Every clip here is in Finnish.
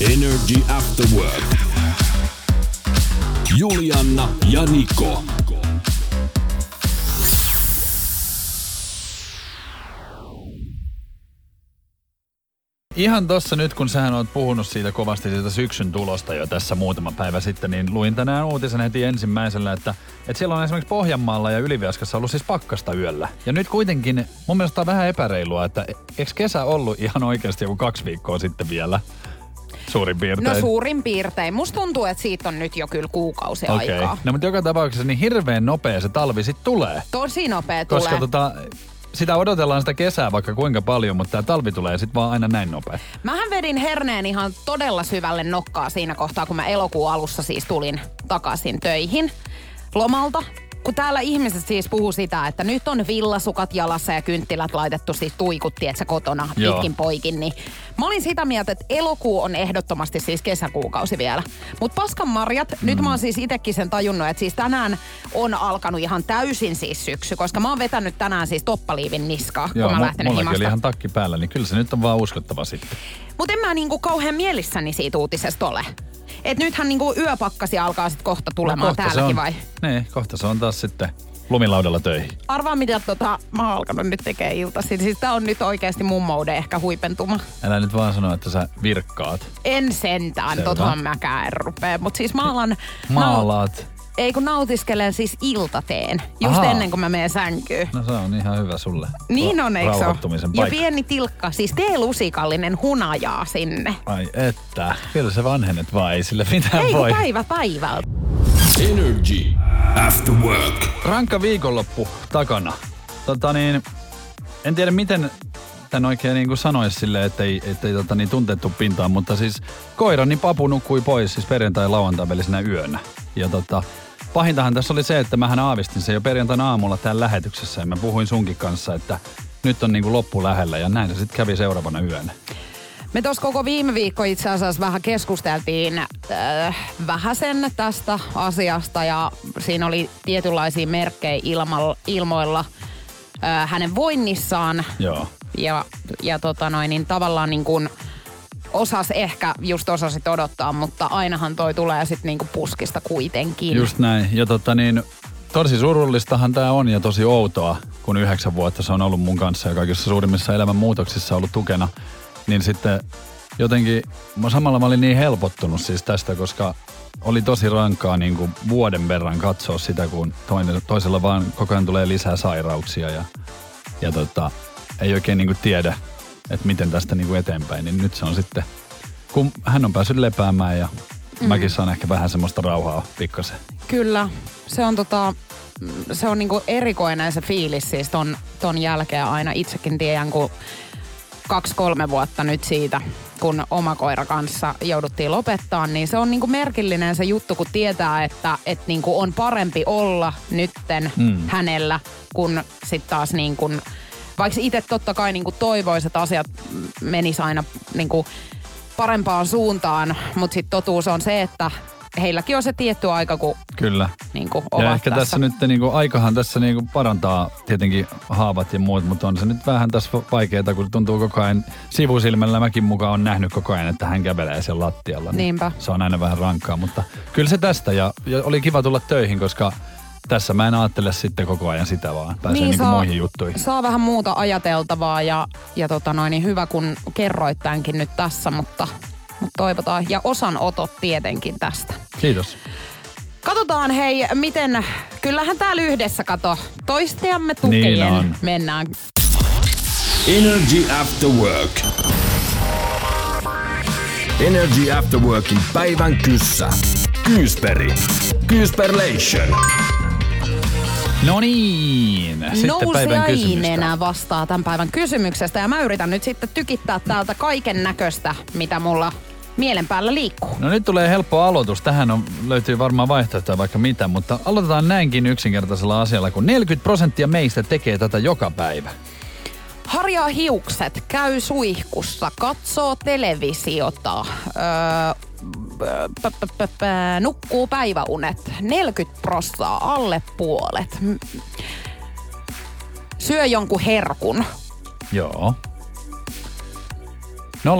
Energy After Work. Julianna ja Niko. Ihan tossa nyt, kun sähän oot puhunut siitä kovasti siitä syksyn tulosta jo tässä muutama päivä sitten, niin luin tänään uutisen heti ensimmäisellä, että, että siellä on esimerkiksi Pohjanmaalla ja Yliviaskassa ollut siis pakkasta yöllä. Ja nyt kuitenkin mun mielestä on vähän epäreilua, että eikö kesä ollut ihan oikeasti joku kaksi viikkoa sitten vielä? Suurin piirtein. No suurin piirtein. Musta tuntuu, että siitä on nyt jo kyllä kuukausi Okei. aikaa. No mutta joka tapauksessa niin hirveän nopea se talvi sitten tulee. Tosi nopea tulee. Koska tota, sitä odotellaan sitä kesää vaikka kuinka paljon, mutta tämä talvi tulee sitten vaan aina näin nopea. Mähän vedin herneen ihan todella syvälle nokkaa siinä kohtaa, kun mä elokuun alussa siis tulin takaisin töihin lomalta. Kun täällä ihmiset siis puhuu sitä, että nyt on villasukat jalassa ja kynttilät laitettu siis tuikutti, että se kotona Joo. pitkin poikin, niin mä olin sitä mieltä, että elokuu on ehdottomasti siis kesäkuukausi vielä. Mutta paskan marjat, mm. nyt mä oon siis itekin sen tajunnut, että siis tänään on alkanut ihan täysin siis syksy, koska mä oon vetänyt tänään siis toppaliivin niskaa, kun mä oon lähtenyt himasta. oli ihan takki päällä, niin kyllä se nyt on vaan uskottava sitten. Mutta en mä niinku kauhean mielissäni siitä uutisesta ole. Et nythän niinku yöpakkasi alkaa sitten kohta tulemaan No kohta täälläkin on, vai? Niin, kohta se on taas sitten lumilaudalla töihin. Arvaa mitä tota, mä oon alkanut nyt tekee iltaisin. Siis tää on nyt oikeasti mun mode ehkä huipentuma. Älä nyt vaan sano, että sä virkkaat. En sentään, Selvä. totahan mäkään en rupee. Mut siis mä alan... Maalaat. Ei kun nautiskelen siis iltateen. Just Ahaa. ennen kuin mä menen sänkyyn. No se on ihan hyvä sulle. Niin on, eikö se Ja pieni tilkka, siis teelusikallinen hunajaa sinne. Ai että, kyllä se vanhenet vaan, ei sille mitään Ei voi. päivä päivältä. Energy After Work. Rankka viikonloppu takana. Tota niin, en tiedä miten tän oikein niin kuin sanoisi silleen, ettei, ettei tota niin tuntettu pintaan, mutta siis koirani papu nukkui pois siis perjantai lauantai välisenä yönä. Ja tota, pahintahan tässä oli se, että mähän aavistin sen jo perjantaina aamulla täällä lähetyksessä ja mä puhuin sunkin kanssa, että nyt on niin kuin loppu lähellä ja näin se sitten kävi seuraavana yönä. Me tuossa koko viime viikko itse asiassa vähän keskusteltiin äh, vähäsen tästä asiasta ja siinä oli tietynlaisia merkkejä ilmalla, ilmoilla äh, hänen voinnissaan. Joo. Ja, ja tota noin, niin tavallaan niin kuin osas ehkä just osasit odottaa, mutta ainahan toi tulee sitten niinku puskista kuitenkin. Just näin. Ja tota niin, tosi surullistahan tämä on ja tosi outoa, kun yhdeksän vuotta se on ollut mun kanssa ja kaikissa suurimmissa elämän muutoksissa ollut tukena. Niin sitten jotenkin, mä samalla mä olin niin helpottunut siis tästä, koska oli tosi rankkaa niin kuin vuoden verran katsoa sitä, kun toinen, toisella vaan koko ajan tulee lisää sairauksia ja, ja tota, ei oikein niin kuin tiedä, että miten tästä niin kuin eteenpäin. Niin nyt se on sitten, kun hän on päässyt lepäämään ja mm. mäkin saan ehkä vähän semmoista rauhaa pikkasen. Kyllä, se on tota, se on niinku erikoinen se fiilis siis ton, ton jälkeen aina. Itsekin tiedän, kun kaksi-kolme vuotta nyt siitä, kun oma koira kanssa jouduttiin lopettaa, niin se on niinku merkillinen se juttu, kun tietää, että et niinku on parempi olla nytten mm. hänellä, kun sitten taas niinku, vaikka itse totta kai niinku toivoisi, että asiat menis aina niinku parempaan suuntaan, mutta sitten totuus on se, että heilläkin on se tietty aika, kun Kyllä. niinku ovat Ja ehkä tässä, tässä. nyt niinku, aikahan tässä niinku parantaa tietenkin haavat ja muut, mutta on se nyt vähän tässä vaikeaa, kun tuntuu koko ajan sivusilmällä mäkin mukaan on nähnyt koko ajan, että hän kävelee siellä lattialla. niin Niinpä. Se on aina vähän rankkaa, mutta kyllä se tästä ja, ja oli kiva tulla töihin, koska tässä mä en ajattele sitten koko ajan sitä vaan. Pääsee niin, niinku muihin juttuihin. saa vähän muuta ajateltavaa ja, ja tota noin, niin hyvä kun kerroit tämänkin nyt tässä, mutta, mutta toivotaan. Ja osanotot tietenkin tästä. Kiitos. Katsotaan hei, miten, kyllähän täällä yhdessä kato, toistiamme tukien Niin on. mennään. Energy After Work. Energy After Workin päivän kyssä. Kyysperi. Kyysperlation. No niin, sitten päivän kysymystä. Vastaa tämän päivän kysymyksestä ja mä yritän nyt sitten tykittää täältä kaiken näköistä, mitä mulla mielen päällä liikkuu. No nyt tulee helppo aloitus. Tähän on, löytyy varmaan vaihtoehtoja vaikka mitä, mutta aloitetaan näinkin yksinkertaisella asialla, kun 40 prosenttia meistä tekee tätä joka päivä. Harjaa hiukset, käy suihkussa, katsoo televisiota, öö, nukkuu päiväunet, 40 prossaa, alle puolet. Syö jonkun herkun. Joo.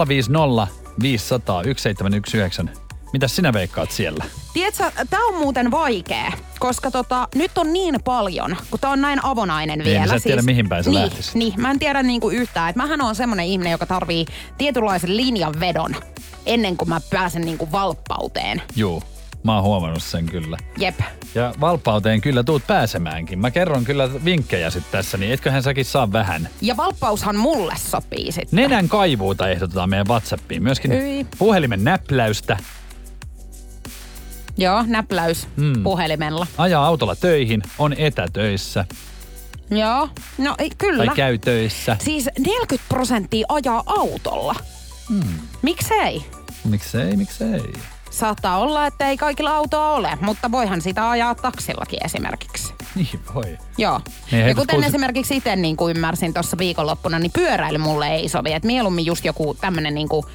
050 500 1719. Mitäs sinä veikkaat siellä? Tiedätkö, tää on muuten vaikea, koska tota, nyt on niin paljon, kun tää on näin avonainen Niin, vielä. sä et tiedä, mihin päin se niin. Niin, mä en tiedä niinku yhtään. Et mähän on semmonen ihminen, joka tarvii tietynlaisen linjanvedon ennen kuin mä pääsen niinku valppauteen. Juu, mä oon huomannut sen kyllä. Jep. Ja valppauteen kyllä tuut pääsemäänkin. Mä kerron kyllä vinkkejä sitten tässä, niin etköhän säkin saa vähän. Ja valppaushan mulle sopii sitten. Nenän kaivuuta ehdotetaan meidän Whatsappiin. Myöskin Hyi. puhelimen näpläystä, Joo, näpläys Hmm. puhelimella. ajaa autolla töihin, on etätöissä Joo, no ei, kyllä. tai käy töissä. Siis 40 prosenttia ajaa autolla. Hmm. Miksei? Miksei, miksei. Saattaa olla, että ei kaikilla autoa ole, mutta voihan sitä ajaa taksillakin esimerkiksi. Niin voi. Joo. Niin, ja kuten kun- esimerkiksi itse niin kuin ymmärsin tuossa viikonloppuna, niin pyöräily mulle ei sovi. Et mieluummin just joku tämmönen niin kuin,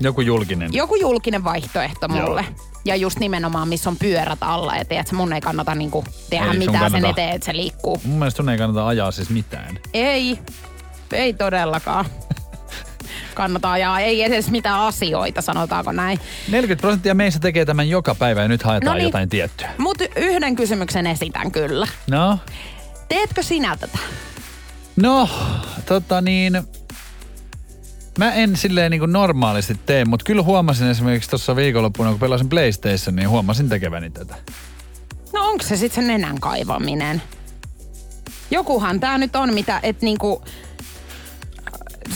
Joku julkinen. joku julkinen vaihtoehto mulle. Joo. Ja just nimenomaan, missä on pyörät alla. Ja tiedät, mun ei kannata niin kuin, tehdä Ei mitään sen kannata. eteen, että se liikkuu. Mun mielestä sun ei kannata ajaa siis mitään. Ei, ei todellakaan. Kannata ajaa, ei edes mitään asioita, sanotaanko näin. 40 prosenttia meistä tekee tämän joka päivä ja nyt haetaan No niin. jotain tiettyä. Mutta yhden kysymyksen esitän kyllä. No, Teetkö sinä tätä? no, tota niin... Mä en silleen niin kuin normaalisti tee, mutta kyllä huomasin esimerkiksi tuossa viikonloppuna, kun pelasin PlayStation, niin huomasin tekeväni tätä. No onko se sitten se nenän kaivaminen? Jokuhan tää nyt on, mitä et niinku...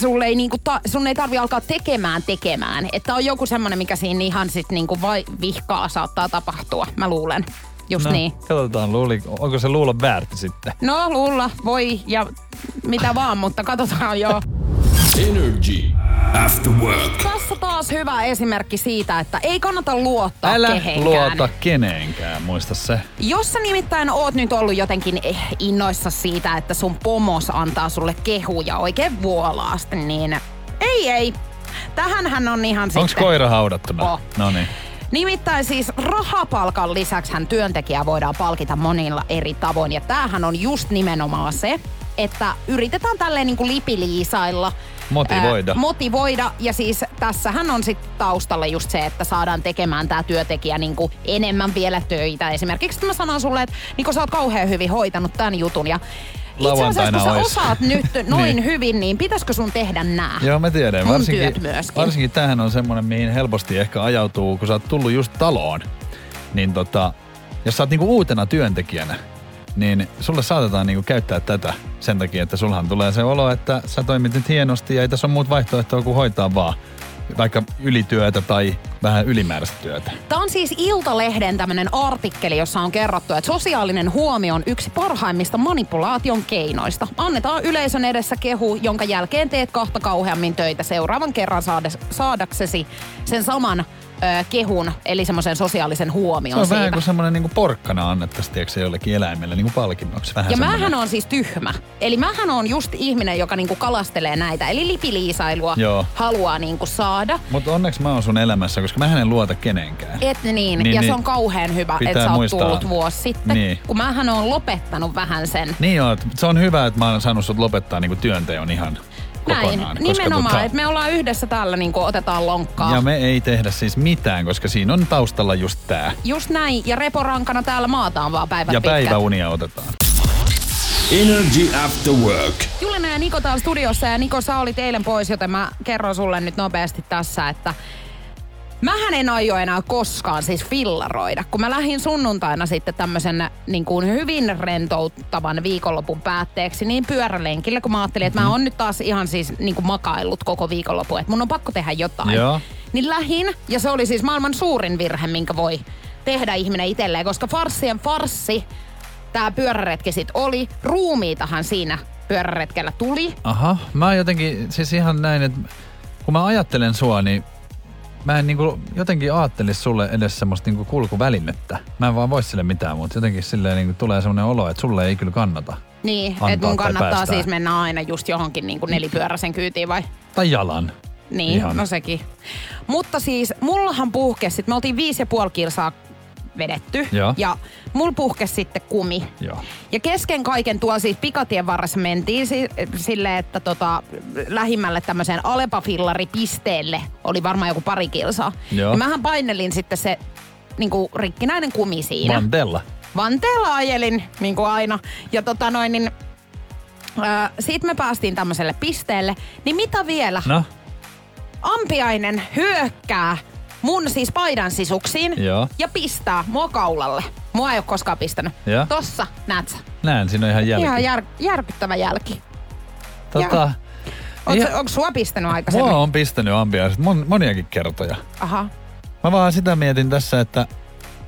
Sulle ei, niinku ta, sun ei tarvi alkaa tekemään tekemään. Että on joku semmonen, mikä siinä ihan sit niinku vai vihkaa saattaa tapahtua. Mä luulen. Just no, niin. Katsotaan, luuli, onko se luulla väärti sitten. No luulla, voi ja mitä vaan, mutta katsotaan jo. Energy After Work. Tässä taas hyvä esimerkki siitä, että ei kannata luottaa Älä kehenkään. luota kenenkään, muista se. Jos sä nimittäin oot nyt ollut jotenkin eh, innoissa siitä, että sun pomos antaa sulle kehuja oikein vuolaasti, niin ei ei. Tähänhän on ihan Onko sitten... koira haudattuna? Oh. No niin. Nimittäin siis rahapalkan lisäksi hän työntekijää voidaan palkita monilla eri tavoin. Ja tämähän on just nimenomaan se, että yritetään tälleen niin kuin lipiliisailla. Motivoida. Ää, motivoida. Ja siis tässähän on sitten taustalla just se, että saadaan tekemään tämä työntekijä niin kuin enemmän vielä töitä. Esimerkiksi mä sanon sulle, että niin sä oot kauhean hyvin hoitanut tämän jutun ja itse asiassa, kun sä ois. osaat nyt noin Niin. hyvin, niin pitäisikö sun tehdä nää? Joo, mä tiedän. Varsinkin, varsinkin tämähän on semmoinen, mihin helposti ehkä ajautuu, kun sä oot tullut just taloon. Niin tota, jos sä oot niinku uutena työntekijänä, niin sulle saatetaan niinku käyttää tätä sen takia, että sulhan tulee se olo, että sä toimit nyt hienosti ja ei tässä ole muut vaihtoehtoa kuin hoitaa vaan vaikka ylityötä tai vähän ylimääräistä työtä. Tämä on siis Iltalehden tämmöinen artikkeli, jossa on kerrottu, että sosiaalinen huomio on yksi parhaimmista manipulaation keinoista. Annetaan yleisön edessä kehu, jonka jälkeen teet kahta kauheammin töitä seuraavan kerran saadaksesi sen saman kehun, eli semmoisen sosiaalisen huomion Se on siitä. vähän kuin semmoinen niinku porkkana annettaisiin, tiedätkö, jollekin eläimelle niinku palkinnoksi. Vähän ja semmoinen. mähän on siis tyhmä. Eli mähän on just ihminen, joka niinku kalastelee näitä. Eli lipiliisailua Joo. haluaa niinku saada. Mutta onneksi mä oon sun elämässä, koska mä en luota kenenkään. Et niin, Niin, niin ja niin. se on kauhean hyvä, että sä oot muistaa. tullut vuosi sitten. Niin. Kun mähän on lopettanut vähän sen. Niin oot. Se on hyvä, että mä oon saanut sut lopettaa niinku työnteon ihan Näin, kokonaan. nimenomaan, tota, että me ollaan yhdessä täällä niin otetaan lonkkaa. Ja me ei tehdä siis mitään, koska siinä on taustalla just tää. Just näin, ja reporankana täällä maataan vaan päivät Ja pitkät. päiväunia otetaan. Energy After Work. Julina ja Niko täällä studiossa, ja Niko sä olit eilen pois, joten mä kerron sulle nyt nopeasti tässä, että Mähän en aio enää koskaan siis fillaroida, kun mä lähdin sunnuntaina sitten tämmöisen niin kuin hyvin rentouttavan viikonlopun päätteeksi niin pyörälenkillä, kun mä ajattelin, että mä oon nyt taas ihan siis niin kuin makaillut koko viikonlopun, että mun on pakko tehdä jotain. Joo. Niin lähin, ja se oli siis maailman suurin virhe, minkä voi tehdä ihminen itselleen, koska farssien farssi tämä pyöräretki sit oli. Ruumiitahan siinä pyöräretkellä tuli. Aha, mä jotenkin, siis ihan näin, että kun mä ajattelen sua, niin mä en niinku jotenkin ajattelisi sulle edes semmoista niinku kulkuvälinettä. Mä en vaan voi sille mitään, mutta jotenkin silleen niinku tulee semmoinen olo, että sulle ei kyllä kannata. Niin, että mun kannattaa päästää. siis mennä aina just johonkin niin kuin nelipyöräisen kyytiin vai? Tai jalan. Niin, Ihan. no sekin. Mutta siis mullahan puhkesi, me oltiin viisi ja puoli kilsaa vedetty. Joo. Ja mulla puhkesi sitten kumi. Joo. Ja kesken kaiken tuolla siis pikatien varressa mentiin si- silleen, että tota, lähimmälle tämmöiseen Alepa-fillaripisteelle oli varmaan joku pari kilsaa. Joo. Ja mähän painelin sitten se niinku rikkinäinen kumi siinä. Vantella. Vanteella ajelin, niin kuin aina. Ja tota noin, niin... Äh, siitä me päästiin tämmöiselle pisteelle. Niin mitä vielä? No, Ampiainen hyökkää mun siis paidan sisuksiin Joo. ja pistää mua kaulalle. Mua ei ole koskaan pistänyt. Joo. Tossa, näet sä? näen, siinä on ihan jälki. Ihan jär, järkyttävä jälki. tota, Onko, Ihan- onko sua pistänyt aikaisemmin? mua on pistänyt ampiaiset mon, moniakin kertoja. Aha. Mä vaan sitä mietin tässä, että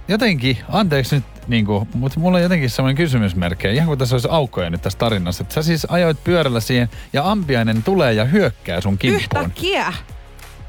jotenkin, anteeksi nyt, niin kuin, mutta mulla on jotenkin semmoinen kysymysmerkki, ihan kuin tässä olisi aukkoja nyt tässä tarinassa. Että sä siis ajoit pyörällä siihen ja ampiainen tulee ja hyökkää sun kimppuun. Yhtäkkiä.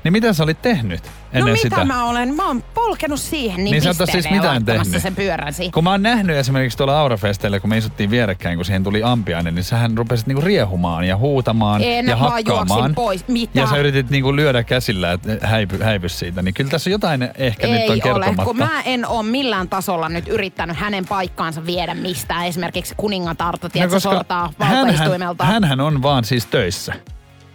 Niin mitä sä olit tehnyt ennen no mitä sitä? mä olen? Mä oon polkenut siihen niin, Niin sä et siis ja mitään tehnyt? sen pyörän siihen. Kun mä oon nähnyt esimerkiksi tuolla Aurafesteillä, kun me isuttiin vierekkäin, kun siihen tuli ampiainen, niin sähän rupesit niinku riehumaan ja huutamaan En, ja hakkaamaan. pois. Mitä? Ja sä yritit niinku lyödä käsillä, että häipy, häipy siitä. Niin kyllä tässä jotain ehkä nyt on Ei ole, kertomatta. kun mä en ole millään tasolla nyt yrittänyt hänen paikkaansa viedä mistään. Esimerkiksi kuningatarta, tiedätkö, no, sortaa valtaistuimelta. hänhän, hänhän on vaan siis töissä.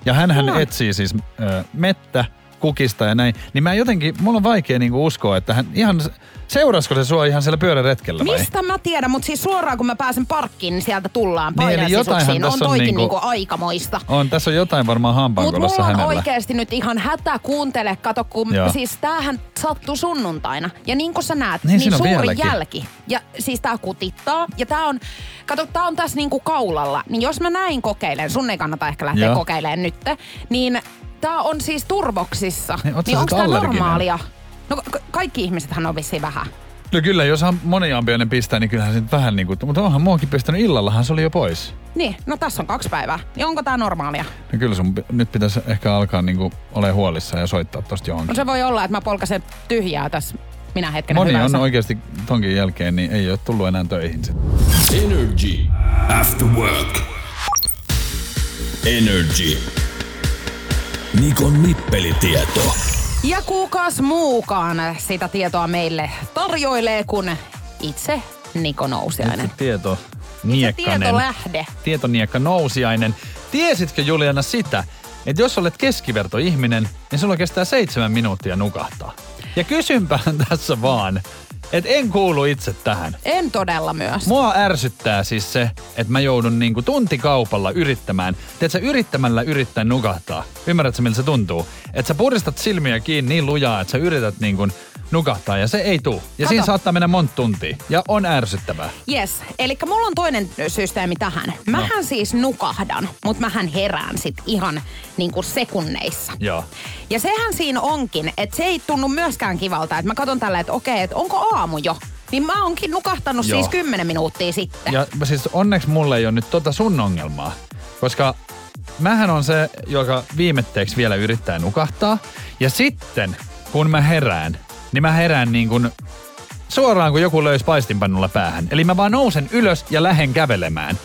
Ja hänhän No. etsii siis ö, mettä, kukista ja näin. Niin mä jotenkin, mulla on vaikea niinku uskoa, että hän ihan, seurasko se sua ihan siellä pyöräretkellä vai? Mistä mä tiedän, mutta siis suoraan kun mä pääsen parkkiin, niin sieltä tullaan Niin, eli sisuksiin. On on toikin niinku- niinku aikamoista. On, tässä on jotain varmaan Mutta hampaankolossa mulla on hänellä. oikeasti nyt ihan hätä kuuntele, kato kun Joo. siis tämähän sattui sunnuntaina. Ja niin kuin sä näet, Niin, niin, suuri vieläkin. jälki. Ja siis tää kutittaa. Ja tää on, kato tää on tässä niinku kaulalla. Niin jos mä näin kokeilen, sun ei kannata ehkä lähteä Joo. kokeilemaan nyt. Niin tää on siis turvoksissa. Niin, niin onko tää normaalia? No ka- kaikki ihmisethän on vissiin vähän. No kyllä, jos hän moni ampiainen pistää, niin kyllähän se nyt vähän niin kuin, mutta onhan muakin pistänyt illallahan se oli jo pois. Niin, no tässä on kaksi päivää. Niin onko tää normaalia? No kyllä sun nyt pitäisi ehkä alkaa niin kuin ole huolissa ja soittaa tosta No johonkin. se voi olla, että mä polkasen tyhjää tässä minä hetkenä Moni hyvänsä. on oikeasti tonkin jälkeen, niin ei ole tullut enää töihin sit. Energy After Work. Energy. Nikon nippelitieto. Ja kukas muukaan sitä tietoa meille tarjoilee kuin itse Niko Nousiainen. Tieto Se Niekkanen. tietolähde. Tietoniekka Nousiainen. Tiesitkö Juliana sitä, että jos olet keskivertoihminen, niin sulla kestää seitsemän minuuttia nukahtaa. Ja kysynpä tässä vaan, että en kuulu itse tähän. En todella myös. Mua ärsyttää siis se, että mä joudun niinku tuntikaupalla yrittämään. Tiedätkö, yrittämällä yrittää nukahtaa. Ymmärrätkö, miltä se tuntuu? Että sä puristat silmiä kiinni niin lujaa, että sä yrität niinku nukahtaa ja se ei tuu. Ja Kato. siinä saattaa mennä monta tuntia. Ja on ärsyttävää. Yes, eli mulla on toinen systeemi tähän. Mähän No. siis nukahdan, mutta mähän herään sit ihan niinku sekunneissa. Joo. Ja sehän siinä onkin, että se ei tunnu myöskään kivalta, että mä katson tällä, että okei, että onko aamu jo? Niin mä oonkin nukahtanut Joo. siis 10 minuuttia sitten. Ja siis onneksi mulle ei ole nyt tota sun ongelmaa. Koska mähän on se, joka viimetteeksi vielä yrittää nukahtaa. Ja sitten, kun mä herään, niin mä herään niin kuin suoraan kuin joku löisi paistinpannulla päähän. Eli mä vaan nousen ylös ja lähden kävelemään.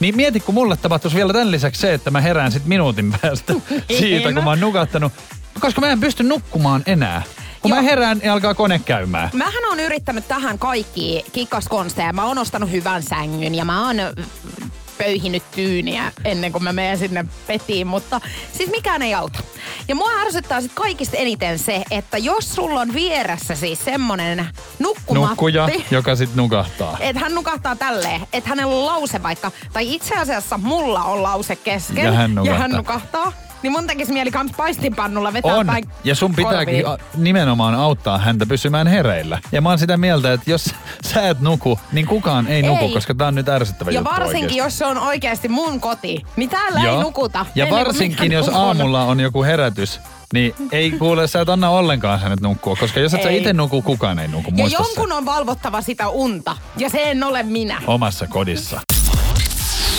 Niin mieti, kun mulle tapahtuisi vielä tämän lisäksi se, että mä herään sitten minuutin päästä siitä, kun mä oon nukahtanut. Koska mä en pysty nukkumaan enää. Kun mä Joo. herään, niin alkaa kone käymään. Mähän on yrittänyt tähän kaikki kikkaskonsteja. Mä oon ostanut hyvän sängyn ja mä oon pöyhinyt tyyniä ennen kuin mä menen sinne petiin, mutta siis mikään ei auta. Ja mua ärsyttää sit kaikista eniten se, että jos sulla on vieressä siis semmonen nukkumatti, Nukkuja, joka sitten nukahtaa. että hän nukahtaa tälleen, että hänellä on lause vaikka, tai itse asiassa mulla on lause kesken, Ja hän ja hän nukahtaa. Niin mun tekisi mieli kans paistinpannulla vetää On. päin Ja sun pitääkin korviin. nimenomaan auttaa häntä pysymään hereillä. Ja mä oon sitä mieltä, että jos sä et nuku, niin kukaan ei, nuku, Ei. koska tää on nyt ärsyttävä Ja juttu varsinkin, oikeesti. jos se on oikeasti mun koti, niin täällä Joo. ei nukuta. Ja ennen kuin varsinkin, jos nukun. aamulla on joku herätys, Niin ei kuule, sä et anna ollenkaan hänet nukkua, koska jos et sä itse nuku, kukaan ei nuku. Ja jonkun se. on valvottava sitä unta. Ja se en ole minä. Omassa kodissa.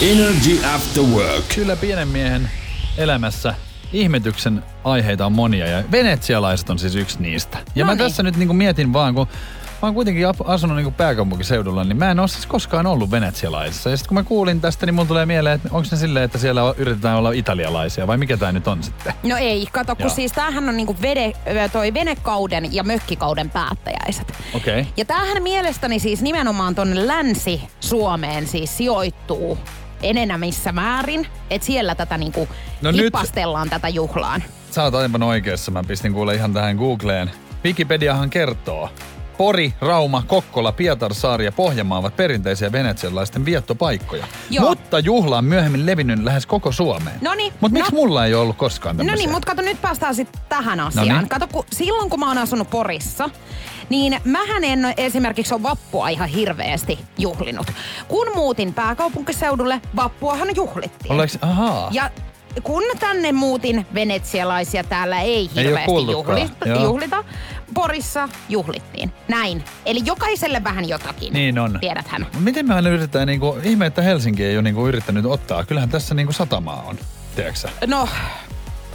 Energy After Work. Kyllä pienen miehen elämässä ihmetyksen aiheita on monia ja venetsialaiset on siis yksi niistä. Ja mä Noniin. tässä nyt niinku mietin vaan, kun mä oon kuitenkin asunut niinku pääkaupunkiseudulla, niin mä en ole siis koskaan ollut venetsialaisissa. Ja sitten kun mä kuulin tästä, niin mulla tulee mieleen, että onko ne silleen, että siellä yritetään olla italialaisia vai mikä tää nyt on sitten? No ei, kato, kun Joo. siis tämähän on niinku vede, toi venekauden ja mökkikauden päättäjäiset. Okei. Okay. Ja tämähän mielestäni siis nimenomaan tonne Länsi-Suomeen siis sijoittuu enenemässä määrin, että siellä tätä niinku No no nyt- tätä juhlaan. Sä oot aivan oikeassa. Mä pistin kuule ihan tähän Googleen. Wikipediahan kertoo. Pori, Rauma, Kokkola, Pietarsaari ja Pohjanmaa ovat perinteisiä venetsialaisten viettopaikkoja. Joo. Mutta juhla on myöhemmin levinnyt lähes koko Suomeen. Noniin, Mutta miksi no- mulla ei ole ollut koskaan No tämmöisiä? niin, mutta kato, nyt päästään sitten tähän asiaan. Noniin. Kato, kun, silloin kun mä oon asunut Porissa, niin mähän en esimerkiksi ole vappua ihan hirveästi juhlinut. Kun muutin pääkaupunkiseudulle, vappuahan juhlittiin. Ollaanko, ahaa. Ja kun tänne muutin venetsialaisia täällä ei Ei hirveästi kuullutkaan, juhli, juhlita, Porissa juhlittiin. Näin. Eli jokaiselle vähän jotakin. Niin on. Tiedäthän. Miten me aina yritetään, niinku, ihme, että Helsinki ei ole niinku yrittänyt ottaa. Kyllähän tässä niinku satamaa on, tiedätkö? No,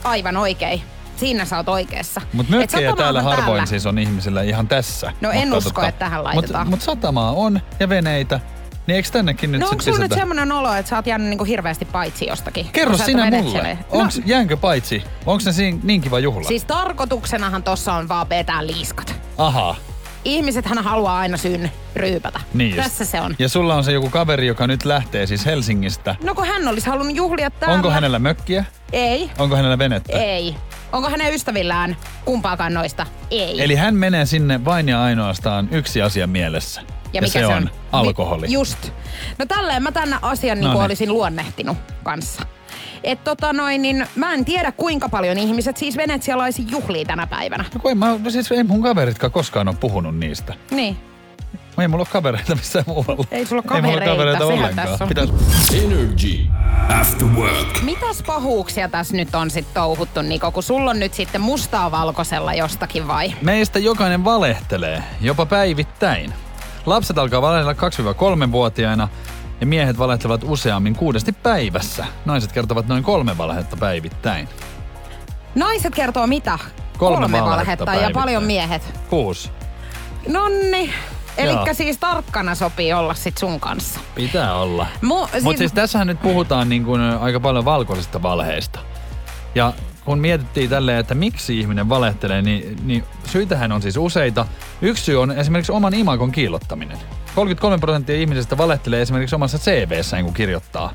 aivan oikein. Siinä sä oot oikeassa. Mutta mökkejä täällä harvoin täällä. siis on ihmisillä ihan tässä. No en usko, että tähän laitetaan. Mutta mut satamaa on ja veneitä. Niin eikö tännekin nyt No onko sulla nyt semmoinen olo, että sä oot jäänyt niinku hirveästi paitsi jostakin? Kerro sinä mulle. Onks, No, jäänkö paitsi? Onko se siinä niin kiva juhla? siis tarkoituksenahan tossa on vaan vetää liiskat. Ahaa. Ihmisethän haluaa aina syyn ryypätä. Niin just. Tässä se on. Ja sulla on se joku kaveri, joka nyt lähtee siis Helsingistä. No kun hän olisi halunnut juhlia täällä. Onko hänellä mökkiä? Ei. Onko hänellä venettä? Ei. Onko hänen ystävillään kumpaakaan noista? Ei. Eli hän menee sinne vain ja ainoastaan yksi asia mielessä. ja mikä se, on, Vi- alkoholi. Just. No tälleen mä tänne asian niin olisin luonnehtinut kanssa. Et tota noin, niin mä en tiedä kuinka paljon ihmiset siis venetsialaisia juhlii tänä päivänä. No kun en mä, siis ei mun kaveritkaan koskaan ole puhunut niistä. Niin. Ei mulla ole kavereita missään muualla. Ei sulla Ei mulla kavereita, kavereita sehän ollenkaan. tässä on. Pitäis... Energy After Work. Mitäs pahuuksia tässä nyt on sitten touhuttu, Niko, kun sulla on nyt sitten mustaa valkoisella jostakin vai? Meistä jokainen valehtelee, jopa päivittäin. Lapset alkaa valehdella 2-3-vuotiaina ja miehet valehtelevat useammin kuudesti päivässä. Naiset kertovat noin kolme valhetta päivittäin. Naiset kertoo mitä? Kolme valhetta valhetta ja paljon miehet. Kuusi. Nonni. Elikkä siis tarkkana sopii olla sit sun kanssa. Pitää olla. Mu, siis, Mutta siis tässähän nyt puhutaan niin kuin aika paljon valkoisista valheista. Ja kun mietittiin tälleen, että miksi ihminen valehtelee, niin, niin syitähän on siis useita. Yksi syy on esimerkiksi oman imakon kiillottaminen. 33 prosenttia ihmisistä valehtelee esimerkiksi omassa CVssään, kun kirjoittaa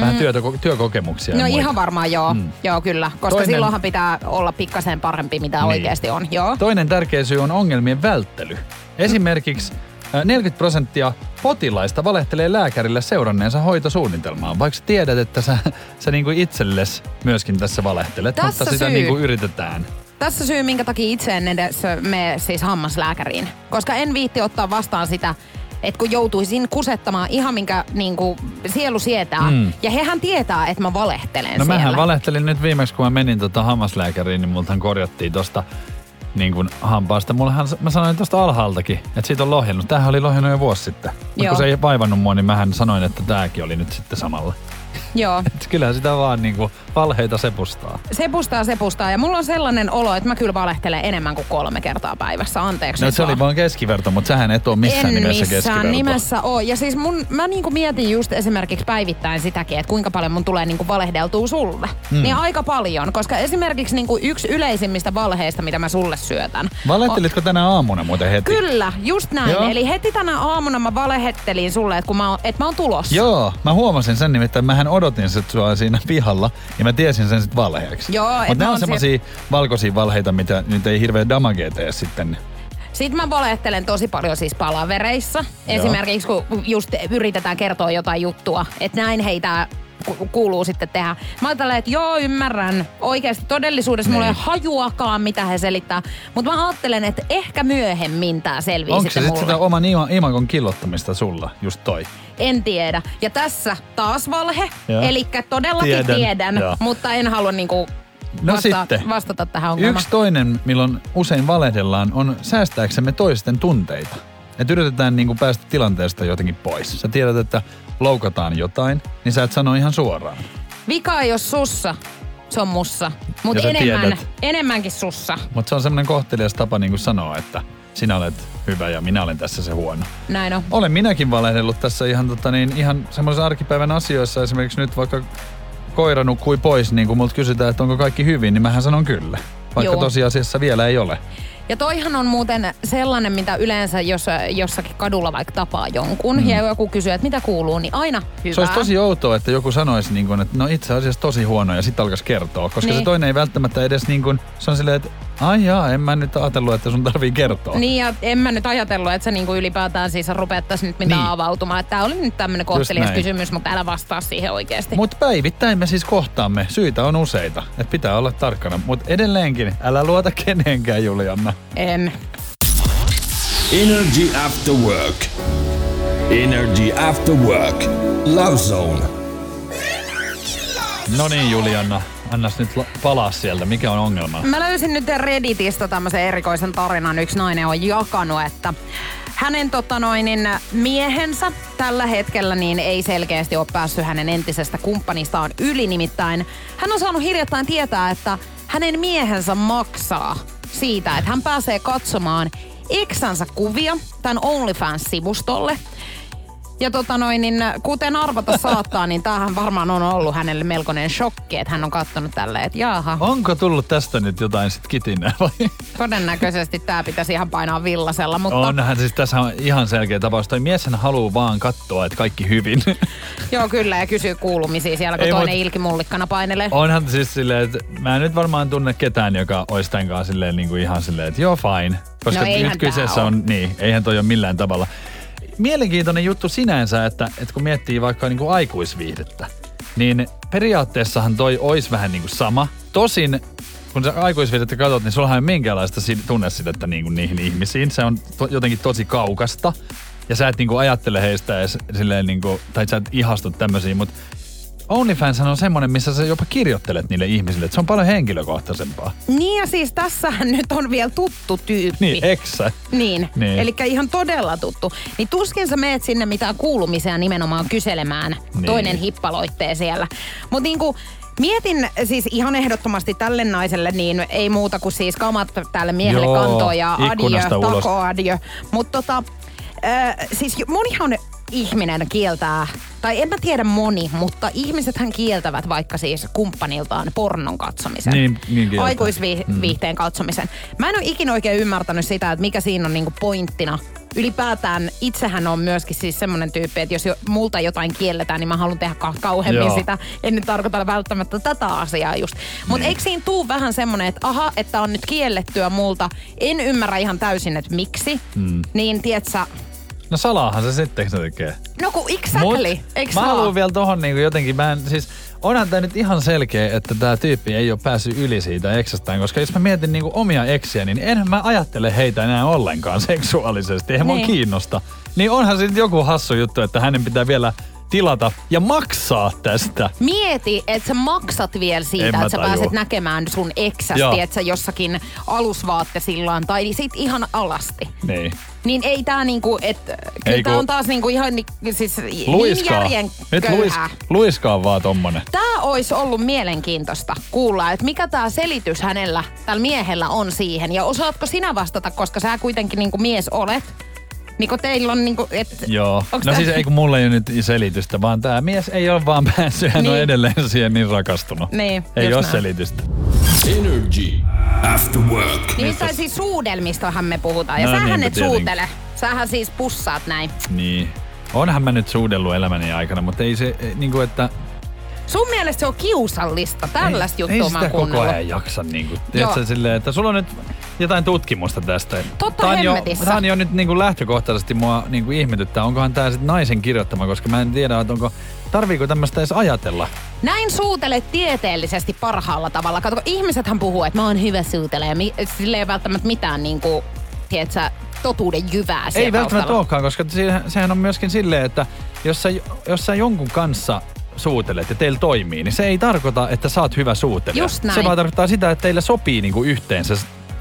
vähän työtä, työkokemuksia. Mm. No ihan varmaan joo. Mm. Mm. Joo, kyllä. Koska Toinen- silloinhan pitää olla pikkasen parempi, mitä Niin. oikeasti on. Joo. Toinen tärkeä syy on ongelmien välttely. Esimerkiksi ä, 40 prosenttia potilaista valehtelee lääkärille seuranneensa hoitosuunnitelmaa, vaikka sä tiedät, että sä, sä niinku itsellesi myöskin tässä valehtelet, Tässä mutta sitä syy. niinku yritetään. Tässä syy, minkä takia itse en edes mene siis hammaslääkäriin. Koska en viitti ottaa vastaan sitä, että kun joutuisin kusettamaan ihan minkä niin kuin, sielu sietää. Mm. Ja hehän tietää, että mä valehtelen No siellä. mähän valehtelin nyt viimeksi, kun mä menin tota hammaslääkäriin, niin multahan korjattiin tosta niin kuin hampaasta. Mullahan, mä sanoin tosta alhaaltakin, että siitä on lohjennut. Tämähän oli lohjennut jo vuosi sitten. Mutta kun se ei vaivannut mua, niin mähän sanoin, että tääkin oli nyt sitten samalla. Joo. Et kyllähän sitä vaan niin kuin valheita sepustaa. Sepustaa, sepustaa. Ja mulla on sellainen olo, että mä kyllä valehtelen enemmän kuin kolme kertaa päivässä. Anteeksi No se oli vaan. keskiverto, mutta sähän et ole missään en nimessä missään keskiverto. nimessä ole. Ja siis mun, mä niinku mietin just esimerkiksi päivittäin sitäkin, että kuinka paljon mun tulee niinku valehdeltua sulle. Mm. Niin aika paljon, koska esimerkiksi niinku yksi yleisimmistä valheista, mitä mä sulle syötän. Valehtelitko tänä aamuna muuten heti? Kyllä, just näin. Joo. Eli heti tänä aamuna mä valehettelin sulle, että mä oon, että mä oon tulossa. Joo, mä huomasin sen nimittäin. Mähän odotin sit sua siinä pihalla ja mä tiesin sen sit valheeksi. Joo, Mutta mä nämä on oon semmosia valkoisia valheita, mitä nyt ei hirveä damagea tee sitten. Sitten mä valehtelen tosi paljon siis palavereissa. Esimerkiksi kun just yritetään kertoa jotain juttua, että näin heitä kuuluu sitten tehdä. Mä ajattelen, että joo, ymmärrän. Oikeasti todellisuudessa mulla ei Niin. hajuakaan, mitä he selittää. Mutta mä ajattelen, että ehkä myöhemmin tää selvii Onko se sitten sitä oman ima, imakon killottamista sulla, just toi? En tiedä. Ja tässä taas valhe. Eli todellakin Tiedän. tiedän, Joo. mutta en halua niinku No vasta- sitten. vastata tähän ongelmaan. Yksi toinen, milloin usein valehdellaan, on säästääksemme toisten tunteita. Että yritetään niin kuin päästä tilanteesta jotenkin pois. Sä tiedät, että loukataan jotain, niin sä et sano ihan suoraan. Vika ei ole sussa, se on mussa. Mutta enemmän, tiedät. enemmänkin sussa. Mutta se on semmoinen kohtelias tapa niin kuin sanoa, että sinä olet hyvä ja minä olen tässä se huono. Näin on. Olen minäkin valehdellut tässä ihan, tota, niin, ihan semmoisessa arkipäivän asioissa. Esimerkiksi nyt vaikka koira nukkui pois, niin kun multa kysytään, että onko kaikki hyvin, niin mähän sanon kyllä. Vaikka Joo. tosiasiassa vielä ei ole. Ja toihan on muuten sellainen, mitä yleensä jos jossakin kadulla vaikka tapaa jonkun mm. ja joku kysyy, että mitä kuuluu, niin aina hyvää. Se olisi tosi outoa, että joku sanoisi, niin kun, että no itse asiassa tosi huono ja sitten alkaisi kertoa. Koska Niin. se toinen ei välttämättä edes niin kuin, se on silleen, että ai jaa, en mä nyt ajatellut, että sun tarvii kertoa. Niin ja en mä nyt ajatellut, että sä niinku ylipäätään siis rupeattaisi nyt mitään Niin. niin. avautumaan. Että tää oli nyt tämmönen kohtelias kysymys, mutta älä vastaa siihen oikeasti. Mutta päivittäin me siis kohtaamme. Syitä on useita. Että pitää olla tarkkana. Mutta edelleenkin, älä luota kenenkään, Julianna. En. Energy After Work. Energy After Work. Love Zone. No niin, Julianna. Annas nyt la- palaa sieltä. Mikä on ongelma? Mä löysin nyt Redditistä tämmöisen erikoisen tarinan. Yksi nainen on jakanut, että hänen tota noin, niin miehensä tällä hetkellä niin ei selkeästi ole päässyt hänen entisestä kumppanistaan yli. Nimittäin hän on saanut hiljattain tietää, että hänen miehensä maksaa siitä, että hän pääsee katsomaan eksänsä kuvia tämän OnlyFans-sivustolle. Ja tota noin, niin kuten arvata saattaa, niin tämähän varmaan on ollut hänelle melkoinen shokki, että hän on katsonut tälleen, että jaaha, Onko tullut tästä nyt jotain sit kitinää vai? Todennäköisesti tämä pitäisi ihan painaa villasella, mutta Onhan siis tässä on ihan selkeä tapaus. Toi mieshän haluaa vaan katsoa, että kaikki hyvin. joo kyllä ja kysyy kuulumisia siellä, kun Ei, toinen mut- Ilki Mullikkana painelee. Onhan siis silleen, että mä en nyt varmaan tunne ketään, joka olisi tämän kanssa silleen niin kuin ihan silleen, että joo fine. Koska No nyt kyseessä oo. on, niin, eihän toi ole millään tavalla. Mielenkiintoinen juttu sinänsä, että, että kun miettii vaikka niin kuin aikuisviihdettä, niin periaatteessahan toi olisi vähän niin kuin sama. Tosin kun sä aikuisviihdettä katsot, niin sullahan ei minkäänlaista si- tunnesidettä niin kuin niihin ihmisiin. Se on to- jotenkin tosi kaukasta. Ja sä et niinku ajattele heistä edes silleen niinku, tai sä et ihastu tämmöisiin, mutta OnlyFans on semmoinen, missä sä jopa kirjoittelet niille ihmisille, että se on paljon henkilökohtaisempaa. Niin ja siis tässähän nyt on vielä tuttu tyyppi. Niin, eksä. Niin, Niin. eli ihan todella tuttu. Niin tuskin sä meet sinne mitään kuulumisia nimenomaan kyselemään. Niin. Toinen hippaloittee siellä. Mutta niinku, mietin siis ihan ehdottomasti tälle naiselle, niin ei muuta kuin siis kamat tälle miehelle Joo, kantoon ja adio, tako adio. Mutta tota, äh, siis monihan ihminen kieltää, tai en mä tiedä moni, mutta ihmisethän kieltävät vaikka siis kumppaniltaan pornon katsomisen. Niin, niin kieltää. Aikuisviihteen katsomisen. Mä en ole ikinä oikein ymmärtänyt sitä, että mikä siinä on niinku pointtina. Ylipäätään itsehän on myöskin siis semmoinen tyyppi, että jos jo, multa jotain kielletään, niin mä haluan tehdä ka- kauheammin Joo. sitä. En nyt tarkoita välttämättä tätä asiaa just. Mutta Niin. eikö siinä tuu vähän semmoinen, että aha, että on nyt kiellettyä multa. En ymmärrä ihan täysin, että miksi. Mm. Niin tiedätkö, No salaahan se sitten se tekee. no kun exactly, eikö mä haluan vielä tohon niinku jotenkin, mä en, siis onhan tää nyt ihan selkeä, että tää tyyppi ei ole päässyt yli siitä eksästään, koska jos mä mietin niinku omia eksiä, niin en mä ajattele heitä enää ollenkaan seksuaalisesti, eihän mua Niin. kiinnosta. Niin onhan sitten joku hassu juttu, että hänen pitää vielä tilata ja maksaa tästä. Mieti, että sä maksat vielä siitä, että sä tajua. pääset näkemään sun eksästi, että sä jossakin alusvaattesillaan tai sit ihan alasti. Niin. Niin ei tää niinku, että kyllä Ei tää kun- on taas niinku ihan ni, siis Luiskaa. niin järjen Nyt luis, luiskaa vaan tommonen. Tää olisi ollut mielenkiintoista kuulla, että mikä tämä selitys hänellä, tällä miehellä on siihen. Ja osaatko sinä vastata, koska sä kuitenkin niinku mies olet. Niin kun teillä on niinku, et, Joo. onks no tää- siis ei kun mulla ei ole nyt selitystä, vaan tämä mies ei ole vaan päässyt. Hän on Niin. edelleen siihen niin rakastunut. Niin, ei ole näin. selitystä. Energy After Work. Nimittäin siis suudelmistahan me puhutaan. Ja No sähän et suutele. Sähän siis pussaat näin. Niin. Onhan mä nyt suudellut elämäni aikana, mutta ei se, eh, niinku että... Sun mielestä se on kiusallista. Tällaista ei, juttua ei mä sitä oon koko ajan jaksa niinku. Joo. Tiedätkö silleen, että sulla on nyt jotain tutkimusta tästä. Totta tää on jo, tää on jo nyt niinku lähtökohtaisesti mua niinku ihmetyttää. Onkohan tää sit naisen kirjoittama, koska mä en tiedä, että onko... Tarviiko tämmöistä edes ajatella? Näin suutelet tieteellisesti parhaalla tavalla. Kato, ihmisethän puhuu, että mä oon hyvä suutele ja mi- sillä ei välttämättä mitään niinku, tiedätkö, totuuden jyvää Ei välttämättä olekaan, koska se- sehän on myöskin silleen, että jos sä, jos sä jonkun kanssa suutelet ja teillä toimii, niin se ei tarkoita, että sä oot hyvä suutelija. Just näin. Se vaan tarkoittaa sitä, että teillä sopii niinku yhteen se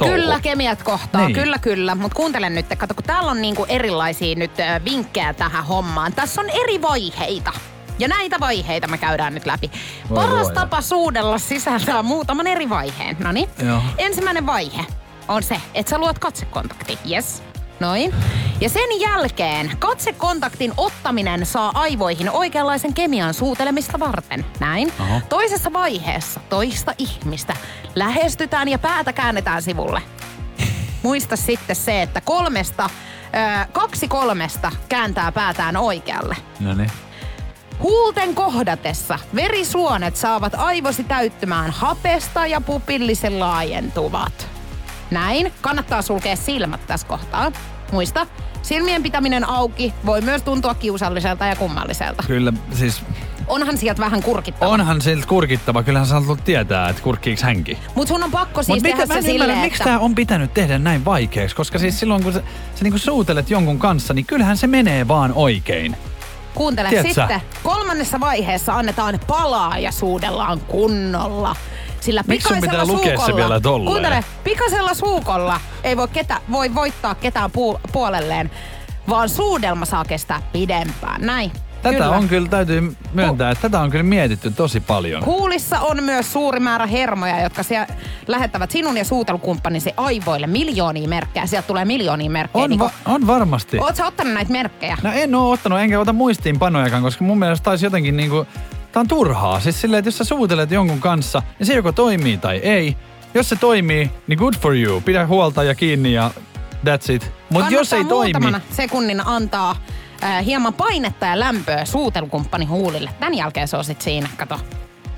touhu. Kyllä, kemiat kohtaa, Niin. kyllä, kyllä. Mutta kuuntele nyt, kato, kun täällä on niinku erilaisia nyt vinkkejä tähän hommaan. Tässä on eri vaiheita. Ja näitä vaiheita me käydään nyt läpi. Voi Paras luoja. tapa suudella sisältää muutaman eri vaiheen. No niin. Ensimmäinen vaihe on se, että sä luot katsekontakti. Yes. Noin. Ja sen jälkeen katsekontaktin ottaminen saa aivoihin oikeanlaisen kemian suutelemista varten. Näin. Oho. Toisessa vaiheessa toista ihmistä lähestytään ja päätä käännetään sivulle. Muista sitten se, että kolmesta, ö, kaksi kolmesta kääntää päätään oikealle. No niin. Huulten kohdatessa verisuonet saavat aivosi täyttymään hapesta ja pupillisen laajentuvat. Näin. Kannattaa sulkea silmät tässä kohtaa. Muista, silmien pitäminen auki voi myös tuntua kiusalliselta ja kummalliselta. Kyllä, siis Onhan sieltä vähän kurkittava. onhan siltä kurkittava. Kyllähän sä haluat tietää, että kurkkiiks hänkin. Mut sun on pakko siis Mutta tehdä mä se silleen, miksi että... tämä on pitänyt tehdä näin vaikeaksi? Koska siis silloin, kun sä, sä niinku suutelet jonkun kanssa, niin kyllähän se menee vaan oikein. Kuuntele Tiedät sä? sitten. Kolmannessa vaiheessa annetaan palaa ja suudellaan kunnolla. Sillä pikaisella pitää lukea se suukolla? Kuuntele, pikaisella suukolla ei voi, ketä, voi voittaa ketään pu, puolelleen, vaan suudelma saa kestää pidempään. Näin. Tätä Kyllä. on kyllä, täytyy myöntää, että tätä on kyllä mietitty tosi paljon. Huulissa on myös suuri määrä hermoja, jotka siellä lähettävät sinun ja suutelukumppanisi aivoille miljoonia merkkejä. Sieltä tulee miljoonia merkkejä. On, Niin va- on varmasti. Sä ottanut näitä merkkejä? No en oo ottanut, enkä ota muistiinpanojakaan, koska mun mielestä taisi jotenkin niinku, tää on turhaa. Siis silleen, että jos sä suutelet jonkun kanssa, niin se joko toimii tai ei. Jos se toimii, niin good for you. Pidä huolta ja kiinni ja that's it. Mutta jos ei toimi, sekunnin antaa äh, hieman painetta ja lämpöä suutelukumppani huulille. Tän jälkeen se on sit siinä, kato.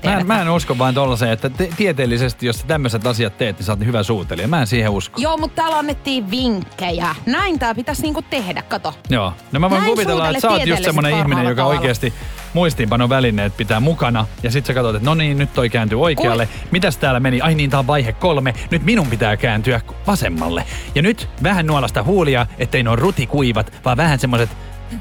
Mä en, mä en usko vain tollasen, että te, tieteellisesti, jos sä tämmöiset asiat teet, niin sä oot hyvä suutelija. Mä en siihen usko. Joo, mutta täällä annettiin vinkkejä. Näin tää pitäisi niinku tehdä, kato. Joo. No mä voin Näin kuvitella, että sä oot just semmonen ihminen, joka parhaalla oikeasti muistiinpanovälineet pitää mukana. Ja sit sä katsot, että no niin, nyt toi kääntyy oikealle. Mitäs täällä meni? Ai niin, tää on vaihe kolme. Nyt minun pitää kääntyä vasemmalle. Ja nyt vähän nuolasta huulia, ettei ne ole rutikuivat, vaan vähän semmoset